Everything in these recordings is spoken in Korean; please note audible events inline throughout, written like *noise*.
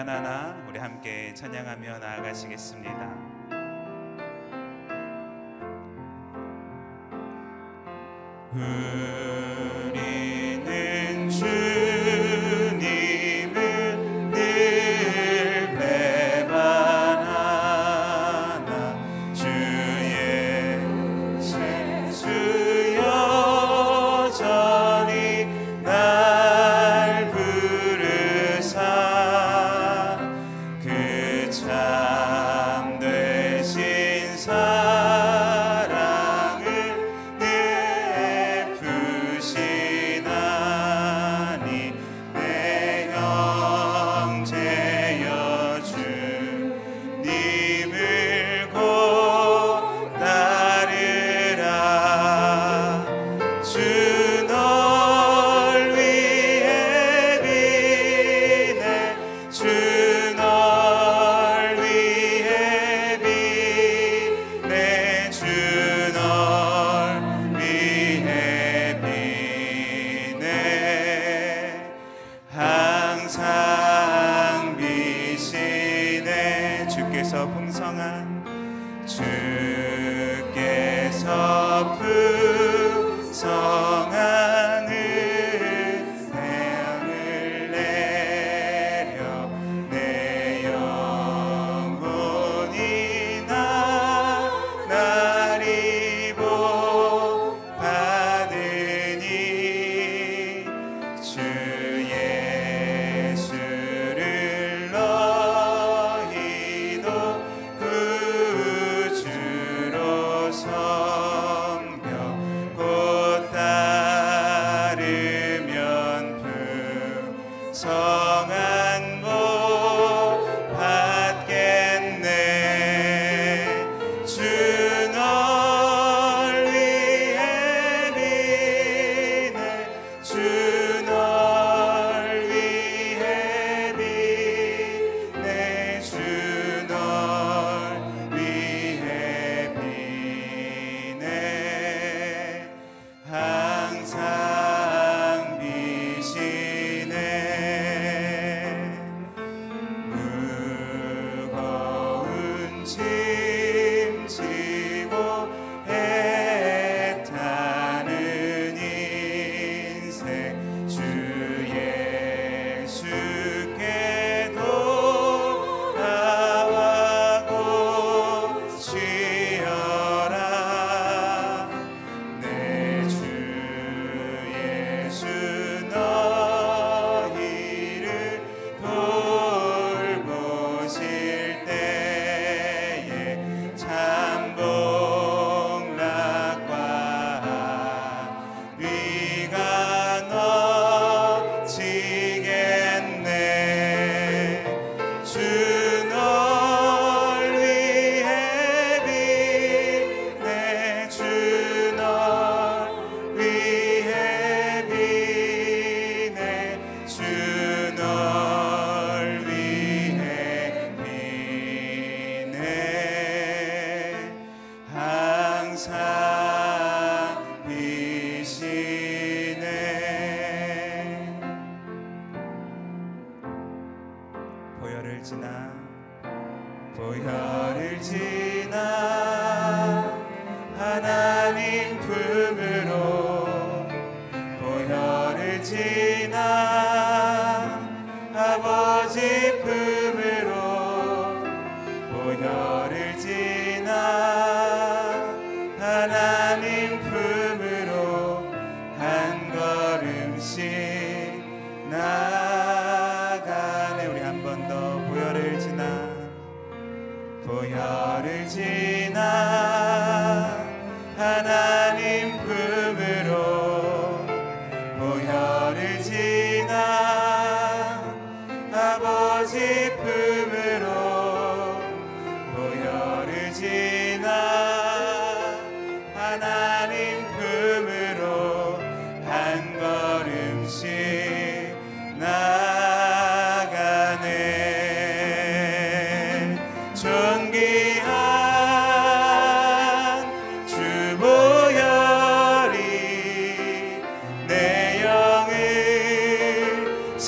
바나나 우리 함께 찬양하며 나아가시겠습니다. 음.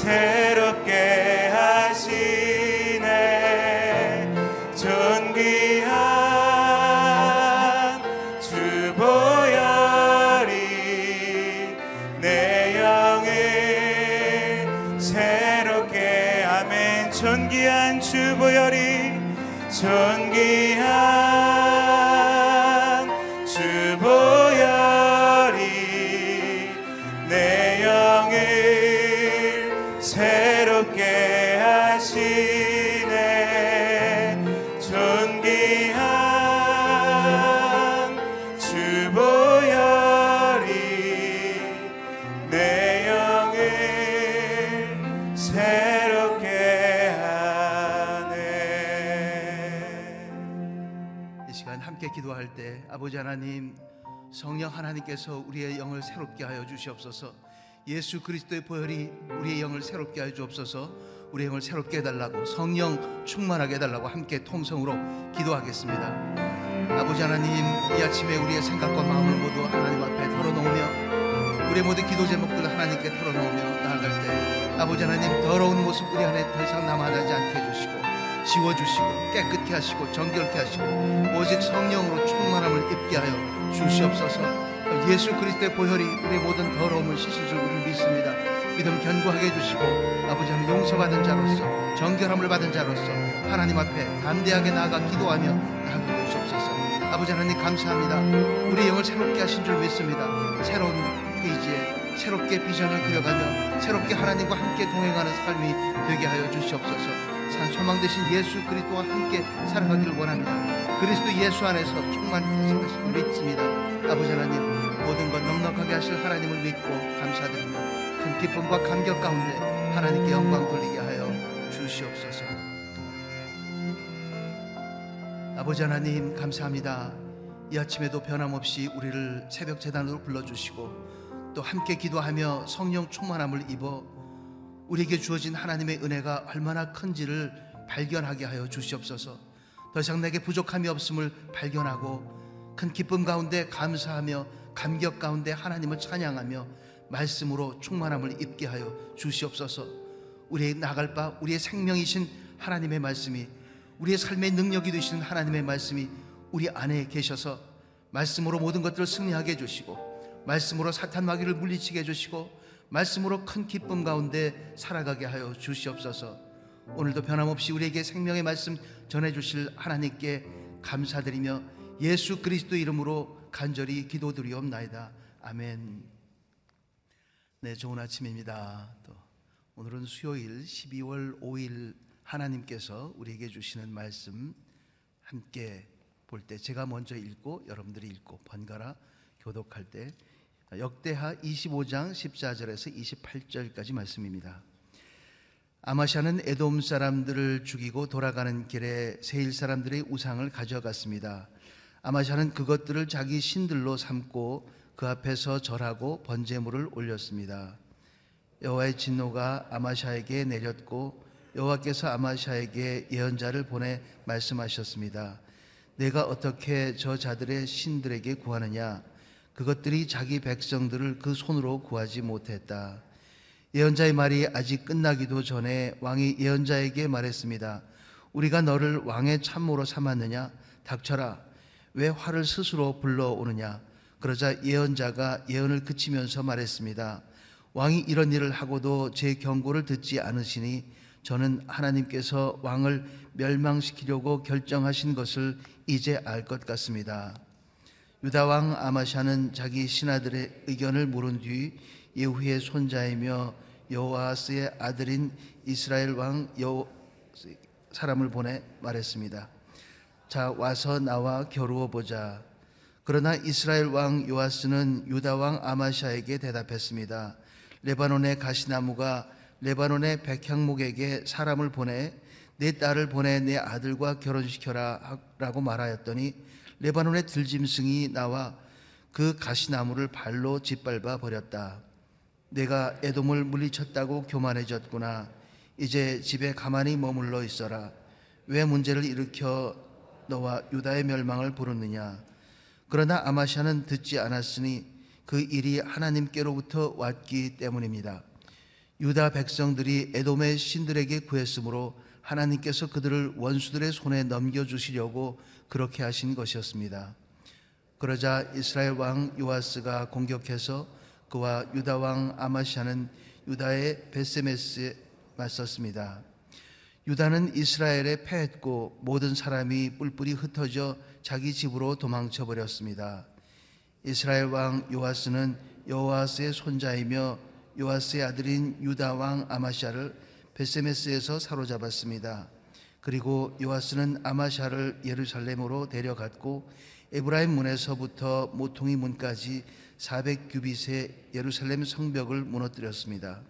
새 성령 하나님께서 우리의 영을 새롭게 하여 주시옵소서. 예수 그리스도의 보혈이 우리의 영을 새롭게 하여 주옵소서. 우리의 영을 새롭게 해달라고 성령 충만하게 해달라고 함께 통성으로 기도하겠습니다. 아버지 하나님 이 아침에 우리의 생각과 마음을 모두 하나님 앞에 털어놓으며 우리의 모든 기도 제목들을 하나님께 털어놓으며 나아갈 때 아버지 하나님 더러운 모습 우리 안에 더 이상 남아나지 않게 해주시고 지워주시고 깨끗게 하시고 정결케 하시고 오직 성령으로 충만함을 입게 하여 주시옵소서. 예수 그리스도의 보혈이 우리의 모든 더러움을 씻을 줄 우리는 믿습니다. 믿음 견고하게 해주시고 아버지 하나님 용서받은 자로서 정결함을 받은 자로서 하나님 앞에 담대하게 나아가 기도하며 나아가 주시옵소서. 아버지 하나님 감사합니다. 우리 영을 새롭게 하신 줄 믿습니다. 새로운 페이지에 새롭게 비전을 그려가며 새롭게 하나님과 함께 동행하는 삶이 되게 하여 주시옵소서. 산 소망 되신 예수 그리스도와 함께 살아가기를 원합니다. 그리스도 예수 안에서 충만하신 것을 믿습니다. 아버지 하나님 모든 것 넉넉하게 하실 하나님을 믿고 감사드리며 큰 기쁨과 감격 가운데 하나님께 영광 돌리게 하여 주시옵소서. 아버지 하나님 감사합니다. 이 아침에도 변함없이 우리를 새벽 재단으로 불러주시고 또 함께 기도하며 성령 충만함을 입어 우리에게 주어진 하나님의 은혜가 얼마나 큰지를 발견하게 하여 주시옵소서. 더 이상 내게 부족함이 없음을 발견하고 큰 기쁨 가운데 감사하며 감격 가운데 하나님을 찬양하며 말씀으로 충만함을 입게 하여 주시옵소서. 우리의 나갈 바 우리의 생명이신 하나님의 말씀이 우리의 삶의 능력이 되시는 하나님의 말씀이 우리 안에 계셔서 말씀으로 모든 것들을 승리하게 해주시고 말씀으로 사탄 마귀를 물리치게 해주시고 말씀으로 큰 기쁨 가운데 살아가게 하여 주시옵소서. 오늘도 변함없이 우리에게 생명의 말씀 전해 주실 하나님께 감사드리며 예수 그리스도 이름으로 간절히 기도드리옵나이다. 아멘. 네, 좋은 아침입니다. 또 오늘은 수요일 12월 5일 하나님께서 우리에게 주시는 말씀 함께 볼 때 제가 먼저 읽고 여러분들이 읽고 번갈아 교독할 때 역대하 25장 14절에서 28절까지 말씀입니다. 아마샤는 에돔 사람들을 죽이고 돌아가는 길에 세일 사람들의 우상을 가져갔습니다. 아마샤는 그것들을 자기 신들로 삼고 그 앞에서 절하고 번제물을 올렸습니다. 여호와의 진노가 아마샤에게 내렸고 여호와께서 아마샤에게 예언자를 보내 말씀하셨습니다. 내가 어떻게 저 자들의 신들에게 구하느냐? 그것들이 자기 백성들을 그 손으로 구하지 못했다. 예언자의 말이 아직 끝나기도 전에 왕이 예언자에게 말했습니다. 우리가 너를 왕의 참모로 삼았느냐? 닥쳐라. 왜 화를 스스로 불러오느냐? 그러자 예언자가 예언을 그치면서 말했습니다. 왕이 이런 일을 하고도 제 경고를 듣지 않으시니 저는 하나님께서 왕을 멸망시키려고 결정하신 것을 이제 알 것 같습니다. 유다 왕 아마샤는 자기 신하들의 의견을 물은 뒤 예후의 손자이며 여호아스의 아들인 이스라엘 왕여 사람을 보내 말했습니다. 자 와서 나와 겨루어 보자. 그러나 이스라엘 왕 요아스는 유다 왕 아마샤에게 대답했습니다. 레바논의 가시나무가 레바논의 백향목에게 사람을 보내 내 딸을 보내 내 아들과 결혼시켜라 라고 말하였더니 레바논의 들짐승이 나와 그 가시나무를 발로 짓밟아 버렸다. 내가 에돔을 물리쳤다고 교만해졌구나. 이제 집에 가만히 머물러 있어라. 왜 문제를 일으켜 너와 유다의 멸망을 부르느냐? 그러나 아마샤는 듣지 않았으니 그 일이 하나님께로부터 왔기 때문입니다. 유다 백성들이 에돔의 신들에게 구했으므로 하나님께서 그들을 원수들의 손에 넘겨주시려고 그렇게 하신 것이었습니다. 그러자 이스라엘 왕 요아스가 공격해서 그와 유다 왕 아마샤는 유다의 베세메스에 맞섰습니다. 유다는 이스라엘에 패했고 모든 사람이 뿔뿔이 흩어져 자기 집으로 도망쳐 버렸습니다. 이스라엘 왕 요아스는 여호아스의 손자이며 요아스의 아들인 유다 왕 아마샤를 베세메스에서 사로잡았습니다. 그리고 요아스는 아마샤를 예루살렘으로 데려갔고 에브라임 문에서부터 모퉁이 문까지 400규빗의 예루살렘 성벽을 무너뜨렸습니다.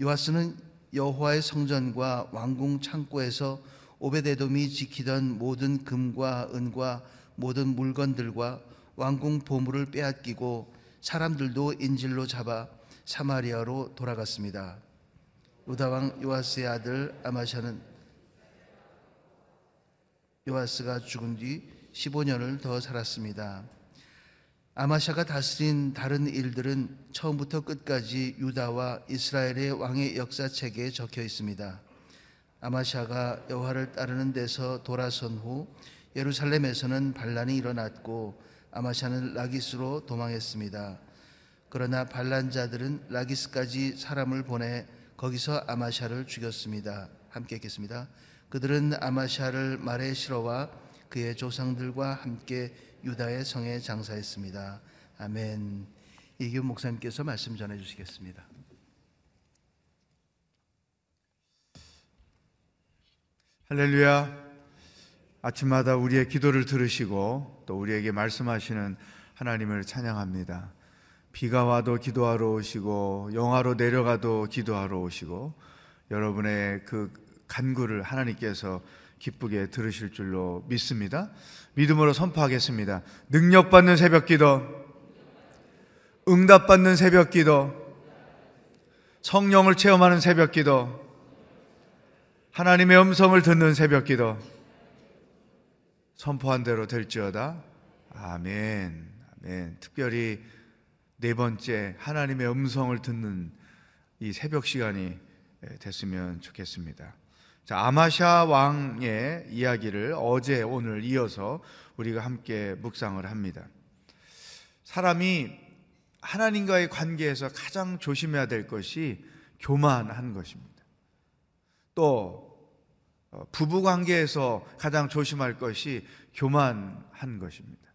요아스는 여호와의 성전과 왕궁 창고에서 오베데돔이 지키던 모든 금과 은과 모든 물건들과 왕궁 보물을 빼앗기고 사람들도 인질로 잡아 사마리아로 돌아갔습니다. 유다 왕 요아스의 아들 아마샤는 요아스가 죽은 뒤 15년을 더 살았습니다. 아마샤가 다스린 다른 일들은 처음부터 끝까지 유다와 이스라엘의 왕의 역사책에 적혀 있습니다. 아마샤가 여호와를 따르는 데서 돌아선 후 예루살렘에서는 반란이 일어났고 아마샤는 라기스로 도망했습니다. 그러나 반란자들은 라기스까지 사람을 보내 거기서 아마샤를 죽였습니다. 함께 읽겠습니다. 그들은 아마샤를 말에 실어와 그의 조상들과 함께 유다의 성에 장사했습니다. 아멘. 이규 목사님께서 말씀 전해 주시겠습니다. 할렐루야. 아침마다 우리의 기도를 들으시고 또 우리에게 말씀하시는 하나님을 찬양합니다. 비가 와도 기도하러 오시고 영하로 내려가도 기도하러 오시고 여러분의 그 간구를 하나님께서 기쁘게 들으실 줄로 믿습니다. 믿음으로 선포하겠습니다. 능력받는 새벽 기도, 응답받는 새벽 기도, 성령을 체험하는 새벽 기도, 하나님의 음성을 듣는 새벽 기도, 선포한 대로 될지어다. 아멘. 아멘. 특별히 네 번째 하나님의 음성을 듣는 이 새벽 시간이 됐으면 좋겠습니다. 자, 아마샤 왕의 이야기를 어제 오늘 이어서 우리가 함께 묵상을 합니다. 사람이 하나님과의 관계에서 가장 조심해야 될 것이 교만한 것입니다. 또 어, 부부 관계에서 가장 조심할 것이 교만한 것입니다.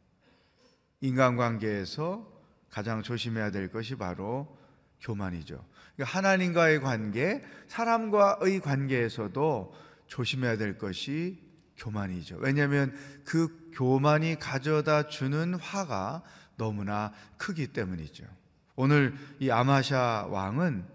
인간 관계에서 가장 조심해야 될 것이 바로 교만이죠. 그러니까 하나님과의 관계, 사람과의 관계에서도 조심해야 될 것이 교만이죠. 왜냐하면 그 교만이 가져다 주는 화가 너무나 크기 때문이죠. 오늘 이 아마샤 왕은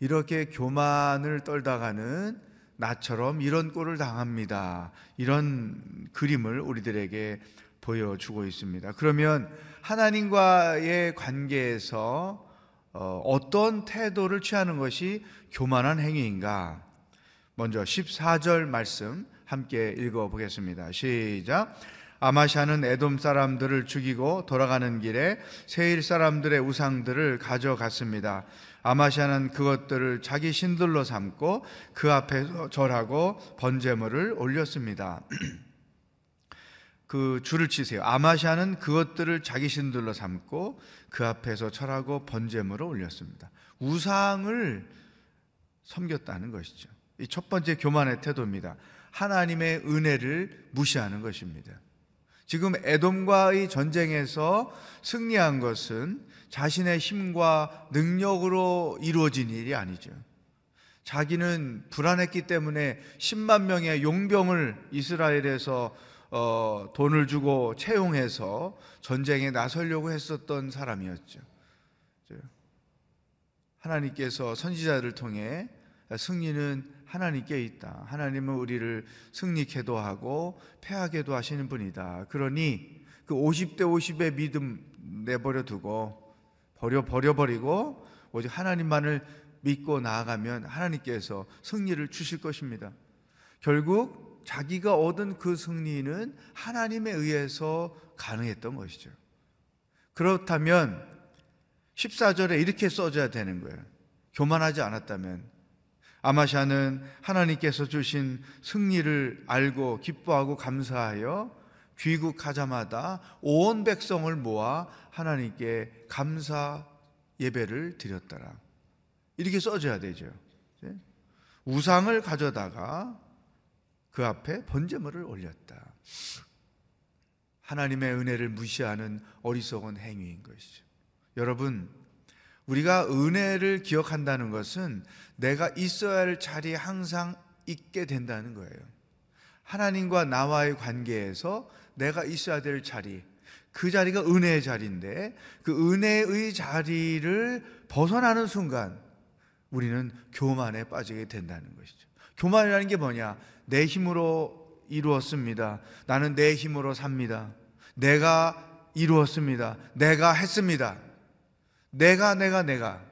이렇게 교만을 떨다가는 나처럼 이런 꼴을 당합니다. 이런 그림을 우리들에게 보여주고 있습니다. 그러면 하나님과의 관계에서 어, 어떤 태도를 취하는 것이 교만한 행위인가? 먼저 14절 말씀 함께 읽어 보겠습니다. 시작. 아마샤는 에돔 사람들을 죽이고 돌아가는 길에 세일 사람들의 우상들을 가져갔습니다. 아마샤는 그것들을 자기 신들로 삼고 그 앞에서 절하고 번제물을 올렸습니다. *clears throat* 그 줄을 치세요. 아마샤는 그것들을 자기 신들로 삼고 그 앞에서 철하고 번제물을 올렸습니다. 우상을 섬겼다는 것이죠. 이 첫 번째 교만의 태도입니다. 하나님의 은혜를 무시하는 것입니다. 지금 에돔과의 전쟁에서 승리한 것은 자신의 힘과 능력으로 이루어진 일이 아니죠. 자기는 불안했기 때문에 10만 명의 용병을 이스라엘에서 어, 돈을 주고 채용해서 전쟁에 나서려고 했었던 사람이었죠. 하나님께서 선지자를 통해 승리는 하나님께 있다. 하나님은 우리를 승리케도 하고 패하게도 하시는 분이다. 그러니 그 50대 50의 믿음 내버려 두고 버려 버려 버리고 오직 하나님만을 믿고 나아가면 하나님께서 승리를 주실 것입니다. 결국 자기가 얻은 그 승리는 하나님에 의해서 가능했던 것이죠. 그렇다면 14절에 이렇게 써져야 되는 거예요. 교만하지 않았다면 아마샤는 하나님께서 주신 승리를 알고 기뻐하고 감사하여 귀국하자마자 온 백성을 모아 하나님께 감사 예배를 드렸더라. 이렇게 써져야 되죠. 우상을 가져다가 그 앞에 번제물을 올렸다. 하나님의 은혜를 무시하는 어리석은 행위인 것이죠. 여러분, 우리가 은혜를 기억한다는 것은 내가 있어야 할 자리에 항상 있게 된다는 거예요. 하나님과 나와의 관계에서 내가 있어야 될 자리, 그 자리가 은혜의 자리인데 그 은혜의 자리를 벗어나는 순간 우리는 교만에 빠지게 된다는 것이죠. 교만이라는 게 뭐냐? 내 힘으로 이루었습니다. 나는 내 힘으로 삽니다. 내가 이루었습니다. 내가 했습니다. 내가, 내가, 내가.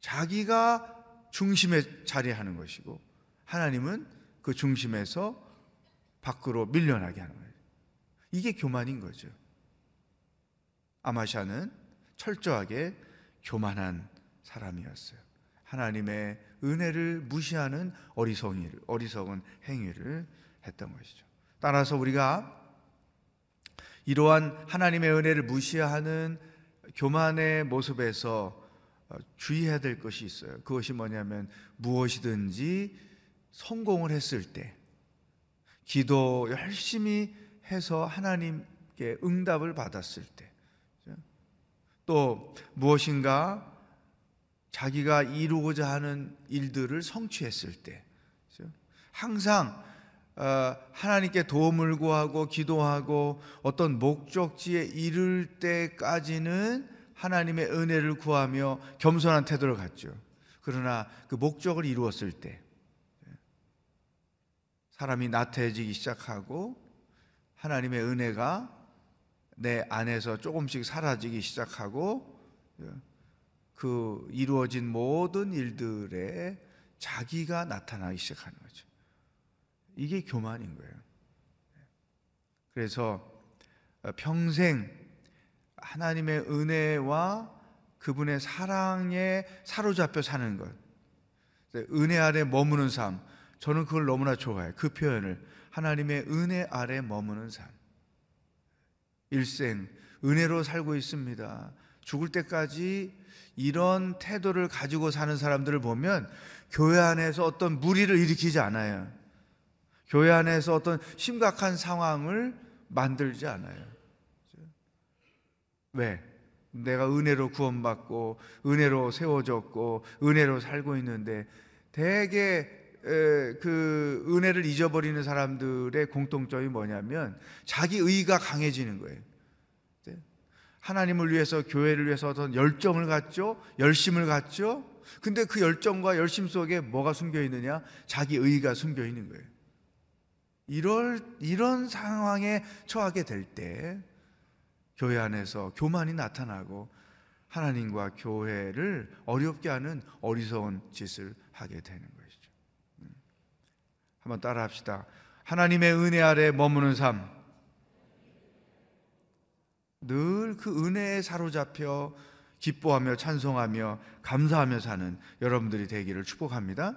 자기가 중심에 자리하는 것이고, 하나님은 그 중심에서 밖으로 밀려나게 하는 거예요. 이게 교만인 거죠. 아마샤는 철저하게 교만한 사람이었어요. 하나님의 은혜를 무시하는 어리석이를, 어리석은 행위를 했던 것이죠. 따라서 우리가 이러한 하나님의 은혜를 무시하는 교만의 모습에서 어, 주의해야 될 것이 있어요. 그것이 뭐냐면 무엇이든지 성공을 했을 때, 기도 열심히 해서 하나님께 응답을 받았을 때, 또 무엇인가 자기가 이루고자 하는 일들을 성취했을 때, 항상 어, 하나님께 도움을 구하고 기도하고 어떤 목적지에 이를 때까지는 하나님의 은혜를 구하며 겸손한 태도를 갖죠. 그러나 그 목적을 이루었을 때 사람이 나태해지기 시작하고 하나님의 은혜가 내 안에서 조금씩 사라지기 시작하고 그 이루어진 모든 일들에 자기가 나타나기 시작하는 거죠. 이게 교만인 거예요. 그래서 평생 하나님의 은혜와 그분의 사랑에 사로잡혀 사는 것. 은혜 아래 머무는 삶. 저는 그걸 너무나 좋아해요. 그 표현을. 하나님의 은혜 아래 머무는 삶. 일생 은혜로 살고 있습니다. 죽을 때까지 이런 태도를 가지고 사는 사람들을 보면 교회 안에서 어떤 무리를 일으키지 않아요. 교회 안에서 어떤 심각한 상황을 만들지 않아요. 왜? 내가 은혜로 구원받고 은혜로 세워졌고 은혜로 살고 있는데 대개 그 은혜를 잊어버리는 사람들의 공통점이 뭐냐면 자기 의가 강해지는 거예요. 하나님을 위해서 교회를 위해서 어떤 열정을 갖죠, 열심을 갖죠. 근데 그 열정과 열심 속에 뭐가 숨겨 있느냐? 자기 의가 숨겨 있는 거예요. 이럴 이런 상황에 처하게 될 때 교회 안에서 교만이 나타나고 하나님과 교회를 어렵게 하는 어리석은 짓을 하게 되는 것이죠. 음. 한번 따라 합시다. 하나님의 은혜 아래 머무는 삶. 늘 그 은혜에 사로잡혀 기뻐하며 찬송하며 감사하며 사는 여러분들이 되기를 축복합니다.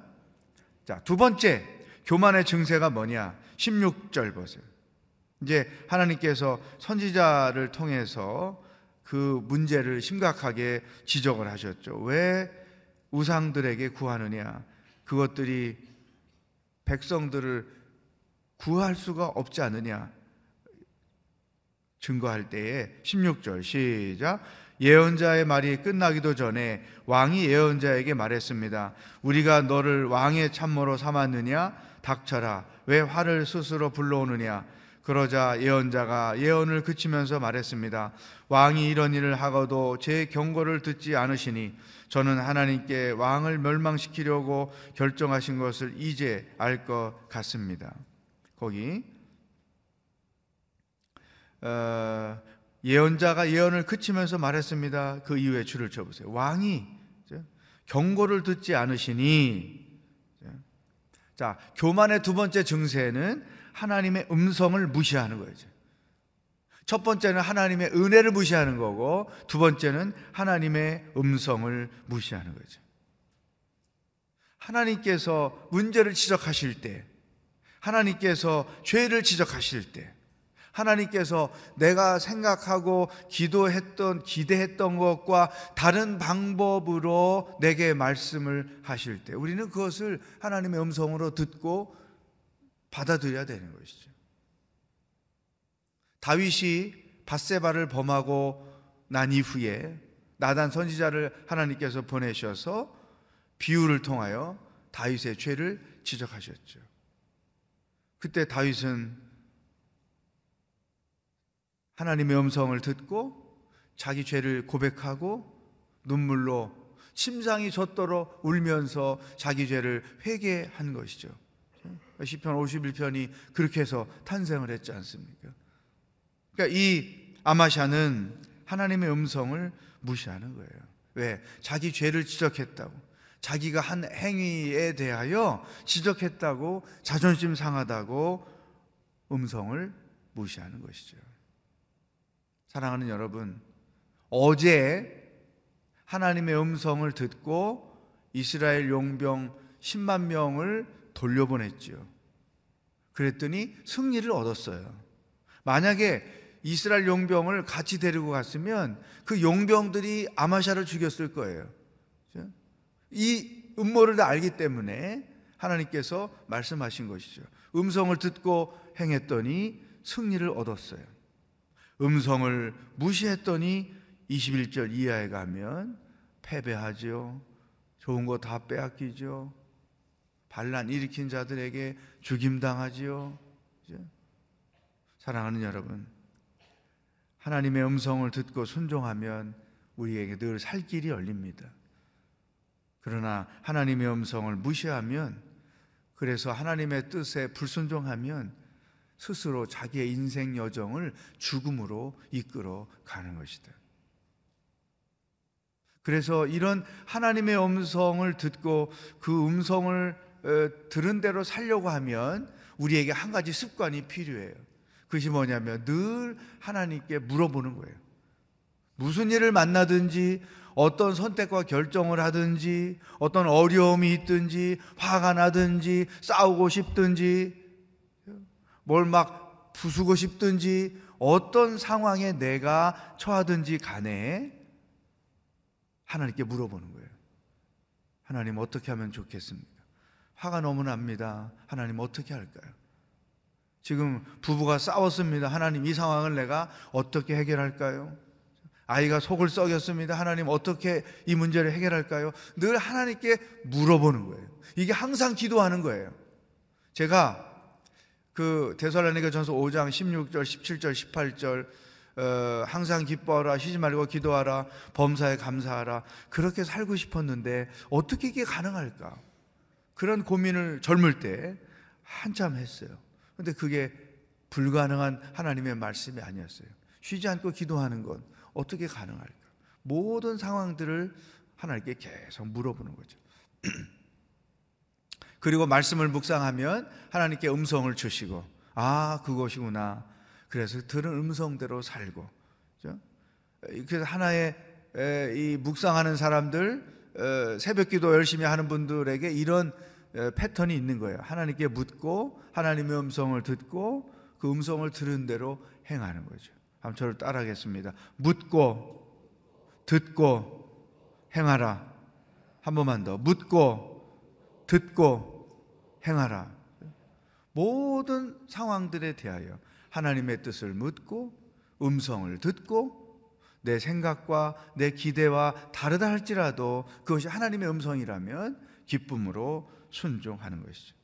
자, 두 번째, 교만의 증세가 뭐냐? 16절 보세요. 이제 하나님께서 선지자를 통해서 그 문제를 심각하게 지적을 하셨죠. 왜 우상들에게 구하느냐? 그것들이 백성들을 구할 수가 없지 않느냐? 증거할 때에 16절 시작 예언자의 말이 끝나기도 전에 왕이 예언자에게 말했습니다. 우리가 너를 왕의 참모로 삼았느냐? 닥쳐라. 왜 화를 스스로 불러오느냐? 그러자 예언자가 예언을 그치면서 말했습니다. 왕이 이런 일을 하고도 제 경고를 듣지 않으시니 저는 하나님께 왕을 멸망시키려고 결정하신 것을 이제 알 것 같습니다. 거기 어, 예언자가 예언을 그치면서 말했습니다. 그 이후에 줄을 쳐보세요. 왕이 경고를 듣지 않으시니 자 교만의 두 번째 증세는 하나님의 음성을 무시하는 거죠. 첫 번째는 하나님의 은혜를 무시하는 거고 두 번째는 하나님의 음성을 무시하는 거죠. 하나님께서 문제를 지적하실 때 하나님께서 죄를 지적하실 때 하나님께서 내가 생각하고 기도했던, 기대했던 것과 다른 방법으로 내게 말씀을 하실 때 우리는 그것을 하나님의 음성으로 듣고 받아들여야 되는 것이죠. 다윗이 바세바를 범하고 난 이후에 나단 선지자를 하나님께서 보내셔서 비유를 통하여 다윗의 죄를 지적하셨죠. 그때 다윗은 하나님의 음성을 듣고 자기 죄를 고백하고 눈물로 심장이 젖도록 울면서 자기 죄를 회개한 것이죠. 시편 51편이 그렇게 해서 탄생을 했지 않습니까? 그러니까 이 아마샤는 하나님의 음성을 무시하는 거예요. 왜? 자기 죄를 지적했다고. 자기가 한 행위에 대하여 지적했다고 자존심 상하다고 음성을 무시하는 것이죠. 사랑하는 여러분, 어제 하나님의 음성을 듣고 이스라엘 용병 10만 명을 돌려보냈지요. 그랬더니 승리를 얻었어요. 만약에 이스라엘 용병을 같이 데리고 갔으면 그 용병들이 아마샤를 죽였을 거예요. 이 음모를 다 알기 때문에 하나님께서 말씀하신 것이죠. 음성을 듣고 행했더니 승리를 얻었어요. 음성을 무시했더니 21절 이하에 가면 패배하죠. 좋은 거 다 빼앗기죠. 반란 일으킨 자들에게 죽임당하지요. 사랑하는 여러분, 하나님의 음성을 듣고 순종하면 우리에게 늘 살 길이 열립니다. 그러나 하나님의 음성을 무시하면 그래서 하나님의 뜻에 불순종하면 스스로 자기의 인생 여정을 죽음으로 이끌어 가는 것이다. 그래서 이런 하나님의 음성을 듣고 그 음성을 어, 들은 대로 살려고 하면 우리에게 한 가지 습관이 필요해요. 그것이 뭐냐면 늘 하나님께 물어보는 거예요. 무슨 일을 만나든지 어떤 선택과 결정을 하든지 어떤 어려움이 있든지 화가 나든지 싸우고 싶든지 뭘 막 부수고 싶든지 어떤 상황에 내가 처하든지 간에 하나님께 물어보는 거예요. 하나님 어떻게 하면 좋겠습니까? 화가 너무 납니다. 하나님 어떻게 할까요? 지금 부부가 싸웠습니다. 하나님 이 상황을 내가 어떻게 해결할까요? 아이가 속을 썩였습니다. 하나님 어떻게 이 문제를 해결할까요? 늘 하나님께 물어보는 거예요. 이게 항상 기도하는 거예요. 제가 그 대살로니가 전서 5장 16절, 17절, 18절 어, 항상 기뻐하라, 쉬지 말고 기도하라, 범사에 감사하라. 그렇게 살고 싶었는데 어떻게 이게 가능할까? 그런 고민을 젊을 때 한참 했어요. 근데 그게 불가능한 하나님의 말씀이 아니었어요. 쉬지 않고 기도하는 건 어떻게 가능할까? 모든 상황들을 하나님께 계속 물어보는 거죠. *clears throat* 그리고 말씀을 묵상하면 하나님께 음성을 주시고, 아, 그것이구나. 그래서 들은 음성대로 살고, 그렇죠? 그래서 하나의 이 묵상하는 사람들, 새벽 기도 열심히 하는 분들에게 이런 패턴이 있는 거예요. 하나님께 묻고, 하나님의 음성을 듣고, 그 음성을 들은 대로 행하는 거죠. 한번 저를 따라하겠습니다. 묻고 듣고 행하라. 한 번만 더. 묻고 듣고 행하라. 모든 상황들에 대하여 하나님의 뜻을 묻고 음성을 듣고 내 생각과 내 기대와 다르다 할지라도 그것이 하나님의 음성이라면 기쁨으로 순종하는 것이죠.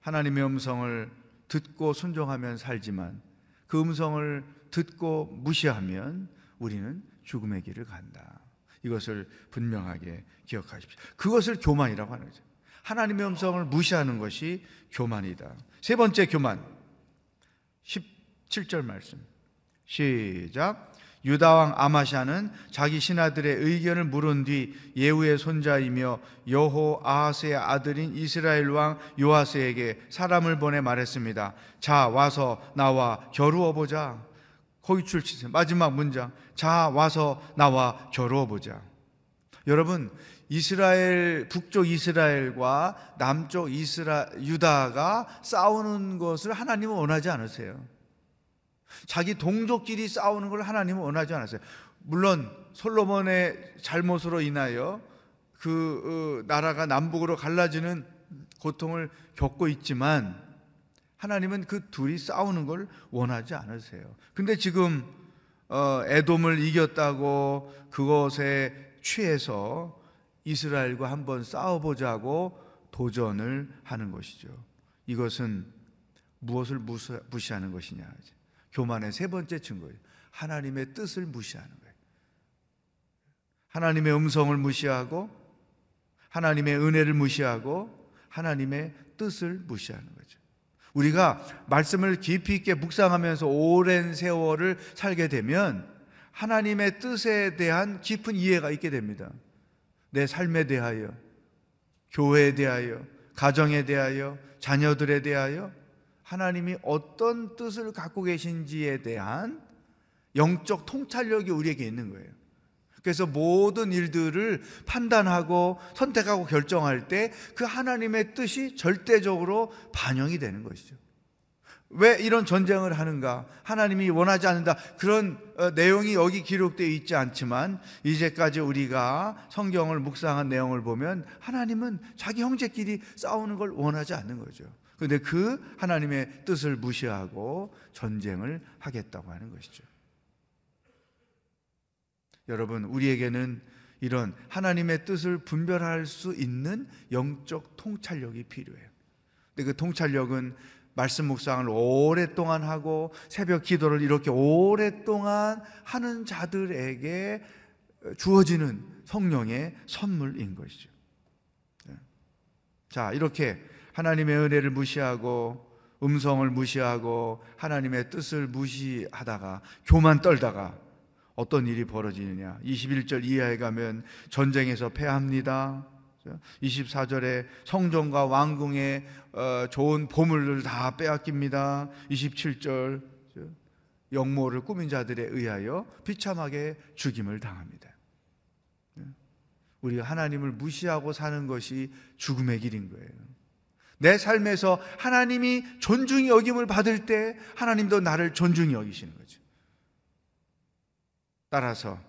하나님의 음성을 듣고 순종하면 살지만 그 음성을 듣고 무시하면 우리는 죽음의 길을 간다. 이것을 분명하게 기억하십시오. 그것을 교만이라고 하는 거죠. 하나님의 음성을 무시하는 것이 교만이다. 세 번째 교만. 17절 말씀. 시작. 유다왕 아마샤는 자기 신하들의 의견을 물은 뒤 예후의 손자이며 여호 아하스의 아들인 이스라엘 왕 요아스에게 사람을 보내 말했습니다. 자 와서 나와 겨루어 보자. 거기 출치세 마지막 문장. 자, 와서 나와 겨루어 보자. 여러분, 이스라엘, 북쪽 이스라엘과 남쪽 이스라, 유다가 싸우는 것을 하나님은 원하지 않으세요. 자기 동족끼리 싸우는 걸 하나님은 원하지 않았어요. 물론 솔로몬의 잘못으로 인하여 그 어, 나라가 남북으로 갈라지는 고통을 겪고 있지만 하나님은 그 둘이 싸우는 걸 원하지 않으세요. 근데 지금 어, 에돔을 이겼다고 그것에 취해서 이스라엘과 한번 싸워보자고 도전을 하는 것이죠. 이것은 무엇을 무시하는 것이냐? 교만의 세 번째 증거예요. 하나님의 뜻을 무시하는 거예요. 하나님의 음성을 무시하고 하나님의 은혜를 무시하고 하나님의 뜻을 무시하는 거죠. 우리가 말씀을 깊이 있게 묵상하면서 오랜 세월을 살게 되면 하나님의 뜻에 대한 깊은 이해가 있게 됩니다. 내 삶에 대하여, 교회에 대하여, 가정에 대하여, 자녀들에 대하여 하나님이 어떤 뜻을 갖고 계신지에 대한 영적 통찰력이 우리에게 있는 거예요. 그래서 모든 일들을 판단하고 선택하고 결정할 때 그 하나님의 뜻이 절대적으로 반영이 되는 것이죠. 왜 이런 전쟁을 하는가? 하나님이 원하지 않는다. 그런 어, 내용이 여기 기록되어 있지 않지만 이제까지 우리가 성경을 묵상한 내용을 보면 하나님은 자기 형제끼리 싸우는 걸 원하지 않는 거죠. 그런데 그 하나님의 뜻을 무시하고 전쟁을 하겠다고 하는 것이죠. 여러분, 우리에게는 이런 하나님의 뜻을 분별할 수 있는 영적 통찰력이 필요해요. 근데 그 통찰력은 말씀 묵상을 오랫동안 하고 새벽 기도를 이렇게 오랫동안 하는 자들에게 주어지는 성령의 선물인 것이죠. 네. 자, 이렇게 하나님의 은혜를 무시하고 음성을 무시하고 하나님의 뜻을 무시하다가 교만 떨다가 어떤 일이 벌어지느냐. 21절 이하에 가면 전쟁에서 패합니다. 24절에 성전과 왕궁의 어, 좋은 보물을 다 빼앗깁니다. 27절 영모를 꾸민 자들에 의하여 비참하게 죽임을 당합니다. 우리가 하나님을 무시하고 사는 것이 죽음의 길인 거예요. 내 삶에서 하나님이 존중이 여김을 받을 때 하나님도 나를 존중히 여기시는 거죠. 따라서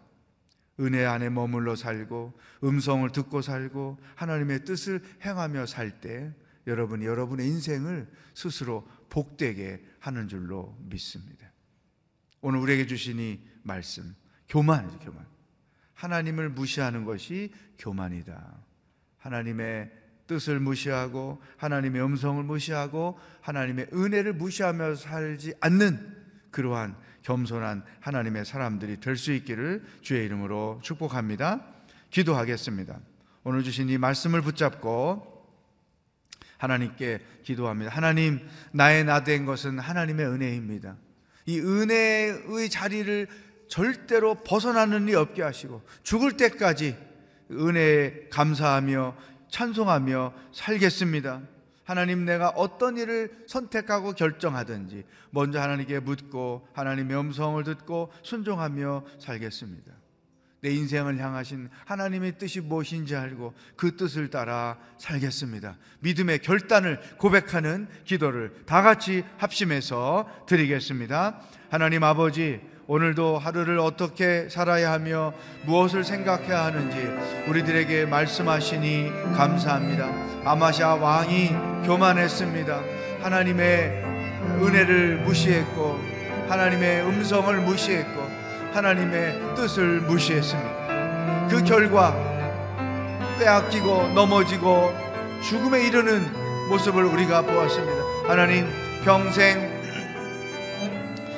은혜 안에 머물러 살고 음성을 듣고 살고 하나님의 뜻을 행하며 살 때 여러분이 여러분의 인생을 스스로 복되게 하는 줄로 믿습니다. 오늘 우리에게 주신 이 말씀 교만이죠, 교만. 하나님을 무시하는 것이 교만이다. 하나님의 뜻을 무시하고 하나님의 음성을 무시하고 하나님의 은혜를 무시하며 살지 않는 그러한 겸손한 하나님의 사람들이 될 수 있기를 주의 이름으로 축복합니다. 기도하겠습니다. 오늘 주신 이 말씀을 붙잡고 하나님께 기도합니다. 하나님, 나의 나 된 것은 하나님의 은혜입니다. 이 은혜의 자리를 절대로 벗어나는 일 없게 하시고 죽을 때까지 은혜에 감사하며 찬송하며 살겠습니다. 하나님 내가 어떤 일을 선택하고 결정하든지 먼저 하나님께 묻고 하나님의 음성을 듣고 순종하며 살겠습니다. 내 인생을 향하신 하나님의 뜻이 무엇인지 알고 그 뜻을 따라 살겠습니다. 믿음의 결단을 고백하는 기도를 다 같이 합심해서 드리겠습니다. 하나님 아버지, 오늘도 하루를 어떻게 살아야 하며 무엇을 생각해야 하는지 우리들에게 말씀하시니 감사합니다. 아마샤 왕이 교만했습니다. 하나님의 은혜를 무시했고 하나님의 음성을 무시했고 하나님의 뜻을 무시했습니다. 그 결과 빼앗기고 넘어지고 죽음에 이르는 모습을 우리가 보았습니다. 하나님 평생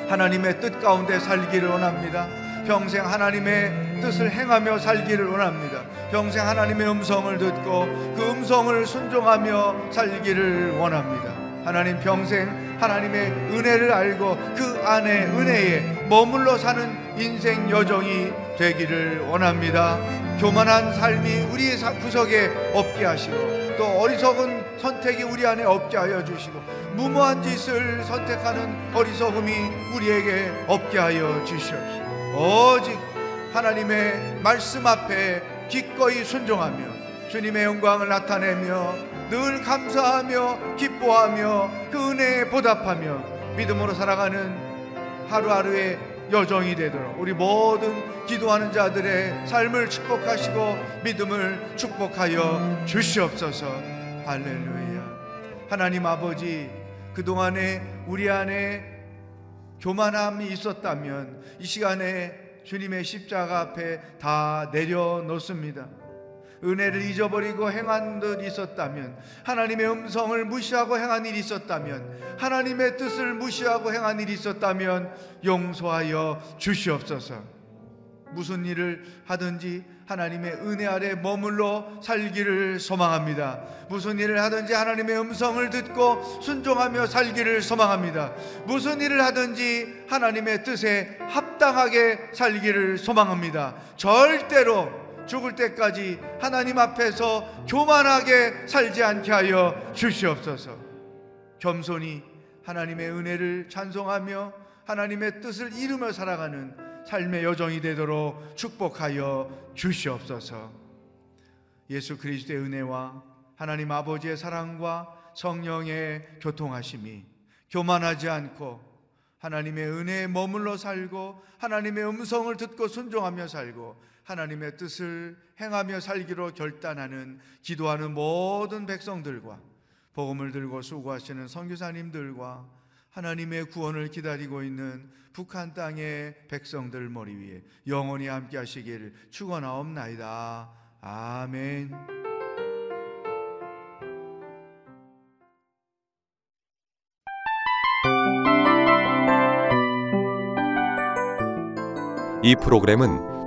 하나님의 뜻 가운데 살기를 원합니다. 평생 하나님의 뜻을 행하며 살기를 원합니다. 평생 하나님의 음성을 듣고 그 음성을 순종하며 살기를 원합니다. 하나님 평생 하나님의 은혜를 알고 그 안에 은혜에 머물러 사는 인생 여정이 되기를 원합니다. 교만한 삶이 우리의 구석에 없게 하시고 또 어리석은 선택이 우리 안에 없게 하여 주시고 무모한 짓을 선택하는 어리석음이 우리에게 없게 하여 주시옵시고 오직 하나님의 말씀 앞에 기꺼이 순종하며 주님의 영광을 나타내며 늘 감사하며 기뻐하며 그 은혜에 보답하며 믿음으로 살아가는 하루하루의 여정이 되도록 우리 모든 기도하는 자들의 삶을 축복하시고 믿음을 축복하여 주시옵소서 할렐루야 하나님 아버지 그동안에 우리 안에 교만함이 있었다면 이 시간에 주님의 십자가 앞에 다 내려놓습니다. 은혜를 잊어버리고 행한 듯 있었다면 하나님의 음성을 무시하고 행한 일이 있었다면 하나님의 뜻을 무시하고 행한 일이 있었다면 용서하여 주시옵소서. 무슨 일을 하든지 하나님의 은혜 아래 머물러 살기를 소망합니다. 무슨 일을 하든지 하나님의 음성을 듣고 순종하며 살기를 소망합니다. 무슨 일을 하든지 하나님의 뜻에 합당하게 살기를 소망합니다. 절대로 죽을 때까지 하나님 앞에서 교만하게 살지 않게 하여 주시옵소서. 겸손히 하나님의 은혜를 찬송하며 하나님의 뜻을 이루며 살아가는 삶의 여정이 되도록 축복하여 주시옵소서. 예수 그리스도의 은혜와 하나님 아버지의 사랑과 성령의 교통하심이 교만하지 않고 하나님의 은혜에 머물러 살고 하나님의 음성을 듣고 순종하며 살고 하나님의 뜻을 행하며 살기로 결단하는 기도하는 모든 백성들과 복음을 들고 수고하시는 선교사님들과 하나님의 구원을 기다리고 있는 북한 땅의 백성들 머리 위에 영원히 함께 하시기를 축원하옵나이다. 아멘. 이 프로그램은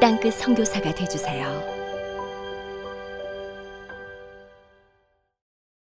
땅끝 선교사가 되주세요.